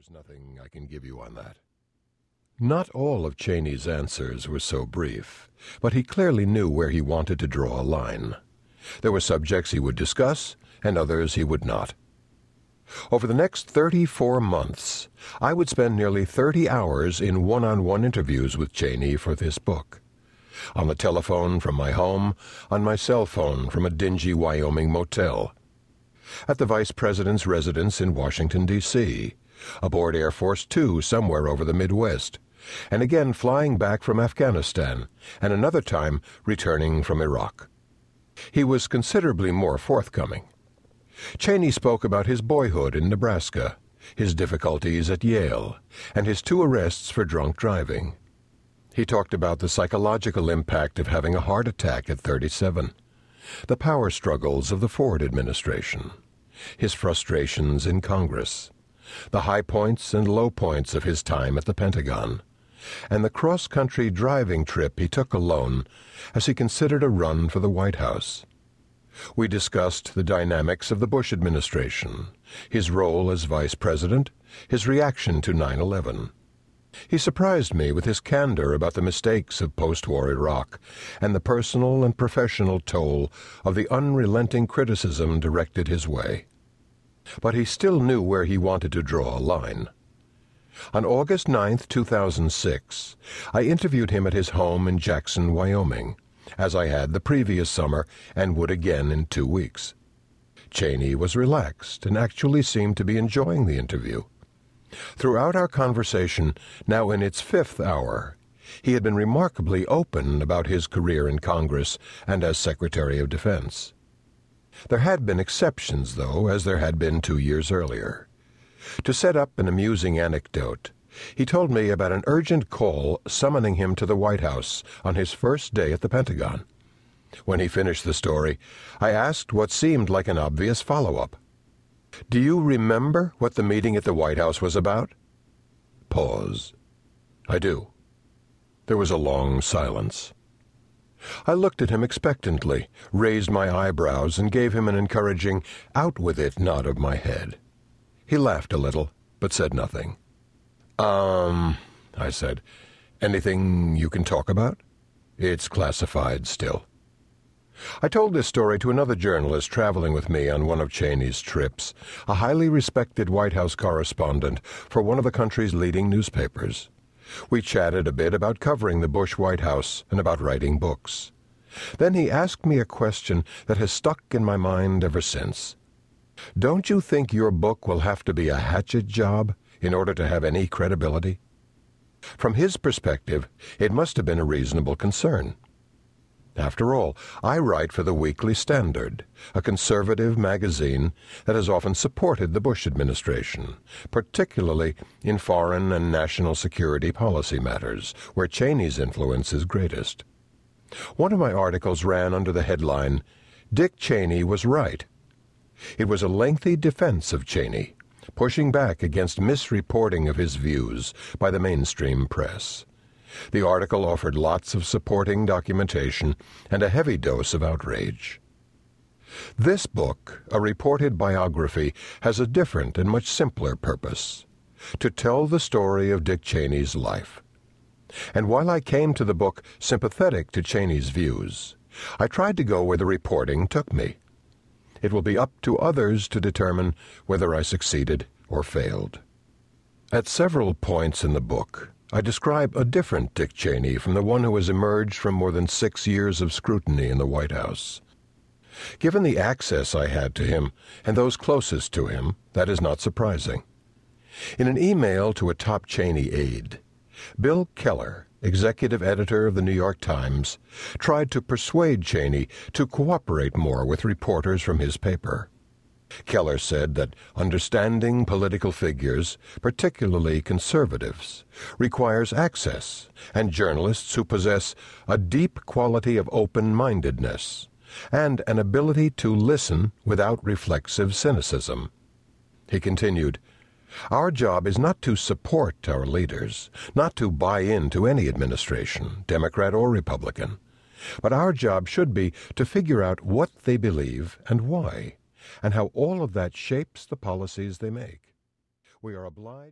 There's nothing I can give you on that. Not all of Cheney's answers were so brief, but he clearly knew where he wanted to draw a line. There were subjects he would discuss, and others he would not. Over the next 34 months, I would spend nearly 30 hours in one on one interviews with Cheney for this book. On the telephone from my home, on my cell phone from a dingy Wyoming motel. At the Vice President's residence in Washington, D.C., aboard Air Force Two somewhere over the Midwest, and again flying back from Afghanistan, and another time returning from Iraq. He was considerably more forthcoming. Cheney spoke about his boyhood in Nebraska, his difficulties at Yale, and his two arrests for drunk driving. He talked about the psychological impact of having a heart attack at 37, the power struggles of the Ford administration, his frustrations in Congress, the high points and low points of his time at the Pentagon, and the cross country driving trip he took alone as he considered a run for the White House. We discussed the dynamics of the Bush administration, his role as vice president, his reaction to 9 11. He surprised me with his candor about the mistakes of post war Iraq and the personal and professional toll of the unrelenting criticism directed his way. But he still knew where he wanted to draw a line. On August 9, 2006, I interviewed him at his home in Jackson, Wyoming as I had the previous summer and would again in two weeks. Cheney was relaxed and actually seemed to be enjoying the interview. Throughout our conversation, now in its fifth hour, he had been remarkably open about his career in Congress and as Secretary of Defense. There had been exceptions, though, as there had been two years earlier. To set up an amusing anecdote, he told me about an urgent call summoning him to the White House on his first day at the Pentagon. When he finished the story, I asked what seemed like an obvious follow up. Do you remember what the meeting at the White House was about? Pause. I do. There was a long silence. I looked at him expectantly, raised my eyebrows, and gave him an encouraging, out with it nod of my head. He laughed a little, but said nothing. Um, I said, anything you can talk about? It's classified still. I told this story to another journalist traveling with me on one of Cheney's trips, a highly respected White House correspondent for one of the country's leading newspapers. We chatted a bit about covering the Bush White House and about writing books. Then he asked me a question that has stuck in my mind ever since. Don't you think your book will have to be a hatchet job? in order to have any credibility? From his perspective, it must have been a reasonable concern. After all, I write for the Weekly Standard, a conservative magazine that has often supported the Bush administration, particularly in foreign and national security policy matters, where Cheney's influence is greatest. One of my articles ran under the headline, Dick Cheney was right. It was a lengthy defense of Cheney, pushing back against misreporting of his views by the mainstream press. The article offered lots of supporting documentation and a heavy dose of outrage. This book, a reported biography, has a different and much simpler purpose to tell the story of Dick Cheney's life. And while I came to the book sympathetic to Cheney's views, I tried to go where the reporting took me. It will be up to others to determine whether I succeeded or failed. At several points in the book, I describe a different Dick Cheney from the one who has emerged from more than six years of scrutiny in the White House. Given the access I had to him and those closest to him, that is not surprising. In an email to a top Cheney aide, Bill Keller executive editor of the New York Times, tried to persuade Cheney to cooperate more with reporters from his paper. Keller said that understanding political figures, particularly conservatives, requires access and journalists who possess a deep quality of open mindedness and an ability to listen without reflexive cynicism. He continued, our job is not to support our leaders, not to buy into any administration, Democrat or Republican. But our job should be to figure out what they believe and why, and how all of that shapes the policies they make. We are obliged